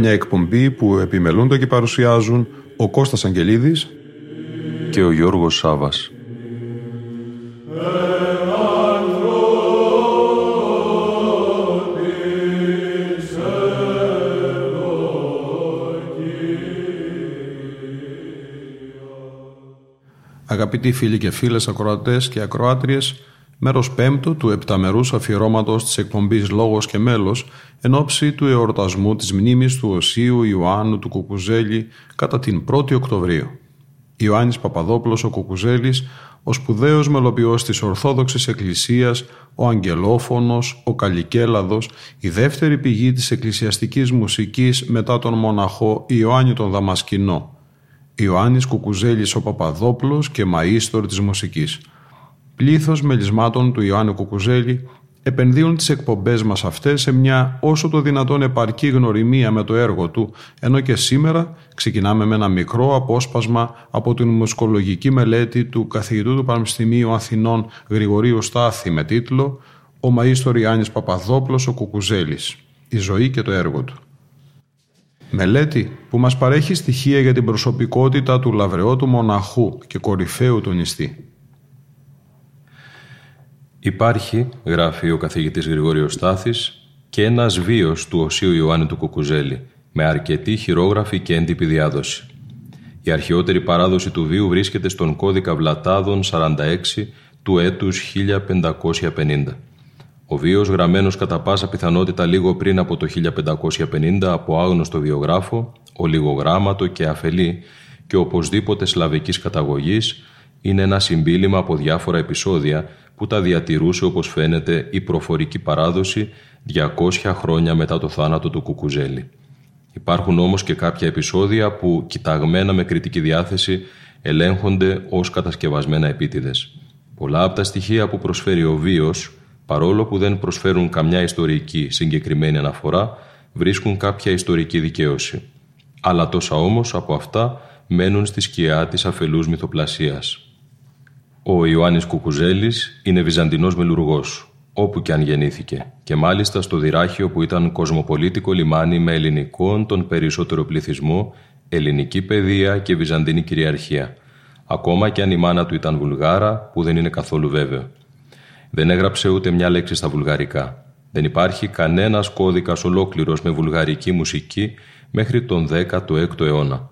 Μια εκπομπή που επιμελούνται και παρουσιάζουν ο Κώστας Αγγελίδης και ο Γιώργος Σάβας. Αγαπητοί φίλοι και φίλες ακροατές και ακροάτριες, μέρος πέμπτο του επταμερούς αφιερώματος της εκπομπής «Λόγος και μέλος» εν ώψη του εορτασμού της μνήμης του Οσίου Ιωάννου του Κουκουζέλη κατά την 1η Οκτωβρίου. Ιωάννης Παπαδόπουλος ο Κουκουζέλης, ο σπουδαίος μελοποιός της Ορθόδοξης Εκκλησίας, ο Αγγελόφωνος, ο Καλικέλαδος, η δεύτερη πηγή της εκκλησιαστικής μουσικής μετά τον μοναχό Ιωάννη τον Δαμασκηνό. Ιωάννης Κουκουζέλης ο Παπαδόπουλος και μαΐστορ της μουσικής. Πλήθος μελισμάτων του Ιωάννη Κουκουζέλη επενδύουν τις εκπομπές μας αυτές σε μια όσο το δυνατόν επαρκή γνωριμία με το έργο του, ενώ και σήμερα ξεκινάμε με ένα μικρό απόσπασμα από την μουσικολογική μελέτη του καθηγητού του Πανεπιστημίου Αθηνών Γρηγορίου Στάθη με τίτλο «Ο Μαΐστορ Ιάννης Παπαδόπλος ο Κουκουζέλης. Η ζωή και το έργο του». Μελέτη που μας παρέχει στοιχεία για την προσωπικότητα του λαβρεώτου μοναχού και κορυφαίου του νηστή. Υπάρχει, γράφει ο καθηγητής Γρηγόριος Στάθης, και ένας βίος του Οσίου Ιωάννη του Κουκουζέλη, με αρκετή χειρόγραφη και έντυπη διάδοση. Η αρχαιότερη παράδοση του βίου βρίσκεται στον κώδικα Βλατάδων 46 του έτους 1550. Ο βίος γραμμένος κατά πάσα πιθανότητα λίγο πριν από το 1550 από άγνωστο βιογράφο, ολιγογράμματο και αφελή και οπωσδήποτε σλαβικής καταγωγής, είναι ένα συμπίλημα από διάφορα επεισόδια που τα διατηρούσε όπως φαίνεται η προφορική παράδοση 200 χρόνια μετά το θάνατο του Κουκουζέλη. Υπάρχουν όμως και κάποια επεισόδια που, κοιταγμένα με κριτική διάθεση, ελέγχονται ως κατασκευασμένα επίτηδες. Πολλά από τα στοιχεία που προσφέρει ο βίος, παρόλο που δεν προσφέρουν καμιά ιστορική συγκεκριμένη αναφορά, βρίσκουν κάποια ιστορική δικαίωση. Αλλά τόσα όμως από αυτά μένουν στη σκιά της αφελούς μυθοπλασίας. Ο Ιωάννης Κουκουζέλης είναι Βυζαντινός μελουργός, όπου και αν γεννήθηκε, και μάλιστα στο Δυράχιο που ήταν κοσμοπολίτικο λιμάνι με ελληνικών τον περισσότερο πληθυσμό, ελληνική παιδεία και βυζαντινή κυριαρχία, ακόμα και αν η μάνα του ήταν Βουλγάρα, που δεν είναι καθόλου βέβαιο. Δεν έγραψε ούτε μια λέξη στα βουλγαρικά. Δεν υπάρχει κανένας κώδικας ολόκληρος με βουλγαρική μουσική μέχρι τον 16ο αιώνα.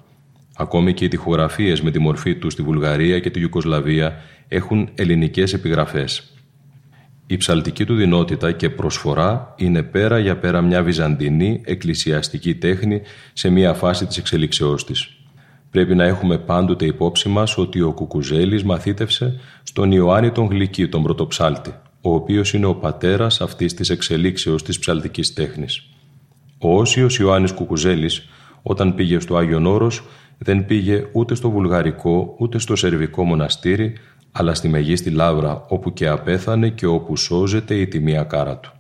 Ακόμη και οι τυχογραφίες με τη μορφή του στη Βουλγαρία και τη Ιουκοσλαβία έχουν ελληνικές επιγραφές. Η ψαλτική του δυνότητα και προσφορά είναι πέρα για πέρα μια βυζαντινή εκκλησιαστική τέχνη σε μια φάση της εξελίξεώς της. Πρέπει να έχουμε πάντοτε υπόψη μας ότι ο Κουκουζέλης μαθήτευσε στον Ιωάννη τον Γλυκή, τον πρωτοψάλτη, ο οποίος είναι ο πατέρας αυτής της εξελίξεως της ψαλτικής τέχνης. Ο Όσιος Ιωάννης Κουκουζέλης, όταν πήγε στο Άγιον Όρος, δεν πήγε ούτε στο βουλγαρικό ούτε στο σερβικό μοναστήρι, αλλά στη Μεγίστη Λάβρα, όπου και απέθανε και όπου σώζεται η τιμία κάρα του.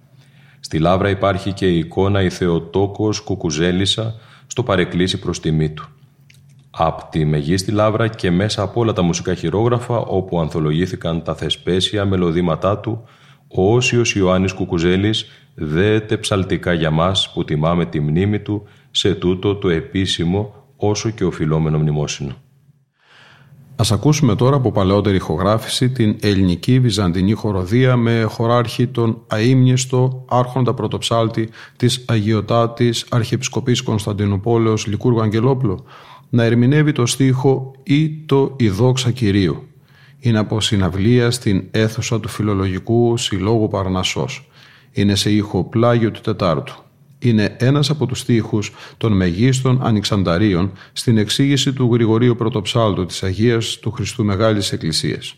Στη Λάβρα υπάρχει και η εικόνα η Θεοτόκος Κουκουζέλισσα στο παρεκκλήσι προς τιμή του. Απ' τη Μεγίστη Λάβρα και μέσα από όλα τα μουσικά χειρόγραφα όπου ανθολογήθηκαν τα θεσπέσια μελωδήματά του, ο Όσιος Ιωάννης Κουκουζέλης δέεται ψαλτικά για μας που τιμάμε τη μνήμη του σε τούτο το επίσημο όσο και οφειλόμενο μνημόσυνο. Ας ακούσουμε τώρα από παλαιότερη ηχογράφηση την ελληνική βυζαντινή χοροδία με χωράρχη τον αείμνηστο άρχοντα πρωτοψάλτη της Αγιωτάτης Αρχιεπισκοπής Κωνσταντινούπολεως Λικούργου Αγγελόπουλου να ερμηνεύει το στίχο «Ή το η δόξα Κυρίου». Είναι από συναυλία στην αίθουσα του Φιλολογικού Συλλόγου Παρνασσός. Είναι σε ήχο πλάγιο του Τετάρτου είναι ένας από τους στίχους των μεγίστων ανοιξανταρίων στην εξήγηση του Γρηγορίου Πρωτοψάλτου της Αγίας του Χριστού Μεγάλης Εκκλησίας.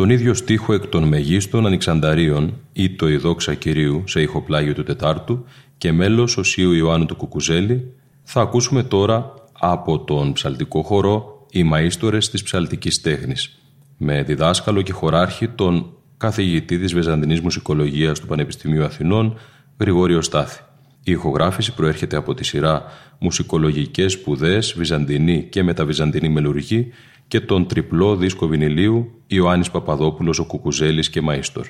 Τον ίδιο στίχο εκ των Μεγίστων Ανοιξανταρίων ή το «Η Κυρίου» σε ηχοπλάγιο του Τετάρτου και μέλος Οσίου Ιωάννου του Κουκουζέλη θα ακούσουμε τώρα από τον ψαλτικό χορό «Οι Μαΐστορες της Ψαλτικής Τέχνης» με διδάσκαλο και χωράρχη τον καθηγητή της Βεζαντινής Μουσικολογίας του Πανεπιστημίου Αθηνών Γρηγόριο Στάθη. Η ηχογράφηση προέρχεται από τη σειρά «Μουσικολογικές σπουδές, Βυζαντινή και μεταβυζαντινή μελουργή» και τον τριπλό δίσκο βινιλίου Ιωάννης Παπαδόπουλος ο Κουκουζέλης και Μαΐστορ.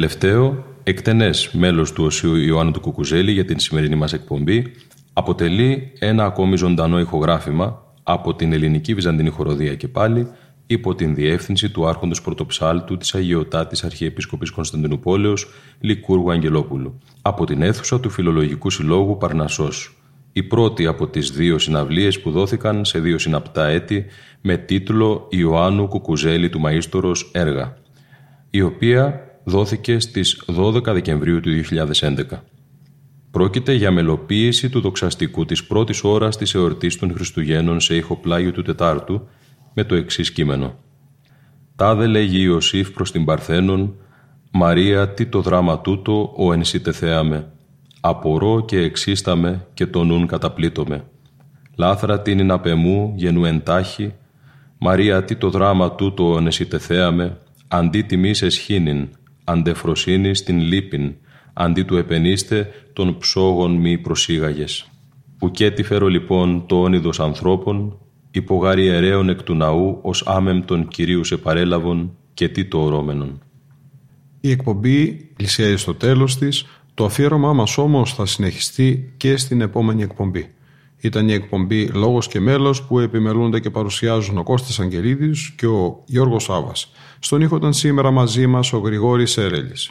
Τελευταίο, εκτενές μέλος του Οσίου Ιωάννου του Κουκουζέλη για την σημερινή μας εκπομπή, αποτελεί ένα ακόμη ζωντανό ηχογράφημα από την ελληνική Βυζαντινή χοροδία και πάλι υπό την διεύθυνση του Άρχοντος Πρωτοψάλτου της Αγιωτάτης Αρχιεπίσκοπης Κωνσταντινούπολεως Λικούργου Αγγελόπουλου. Από την αίθουσα του Φιλολογικού Συλλόγου Παρνασσός. Η πρώτη από τις δύο συναυλίες που δόθηκαν σε δύο συναπτά έτη με τίτλο «Ιωάννου Κουκουζέλη του Μαΐστορος έργα», η οποία δόθηκε στις 12 Δεκεμβρίου του 2011. Πρόκειται για μελοποίηση του δοξαστικού της πρώτης ώρας της εορτής των Χριστουγέννων σε ηχοπλάγιο του Τετάρτου με το εξής κείμενο. «Τάδε λέγει Ιωσήφ προς την Παρθένον, Μαρία τι το δράμα τούτο ο ενσύτε θέαμε, απορώ και εξίσταμε και το νουν καταπλήττομαι. Λάθρα την είναι απεμού γενού εντάχει, Μαρία τι το δράμα τούτο ο ενσύτε θέαμε, αντί τιμής εσχήνην, αντεφροσύνη στην λύπην, αντί του επενίστε των ψόγων μη προσήγαγες. Που και τη φέρω λοιπόν το όνειδος ανθρώπων, υπογάρι αιρέων εκ του ναού ως άμεμπτον Κυρίους σε παρέλαβον και τι το ορόμενον. Η εκπομπή πλησιάζει στο τέλος της, το αφιέρωμά μας όμως θα συνεχιστεί και στην επόμενη εκπομπή. Ήταν η εκπομπή «Λόγος και μέλος» που επιμελούνται και παρουσιάζουν ο Κώστας Αγγελίδης και ο Γιώργος Σάβας. Στον ήχο ήταν σήμερα μαζί μας ο Γρηγόρης Έρελης.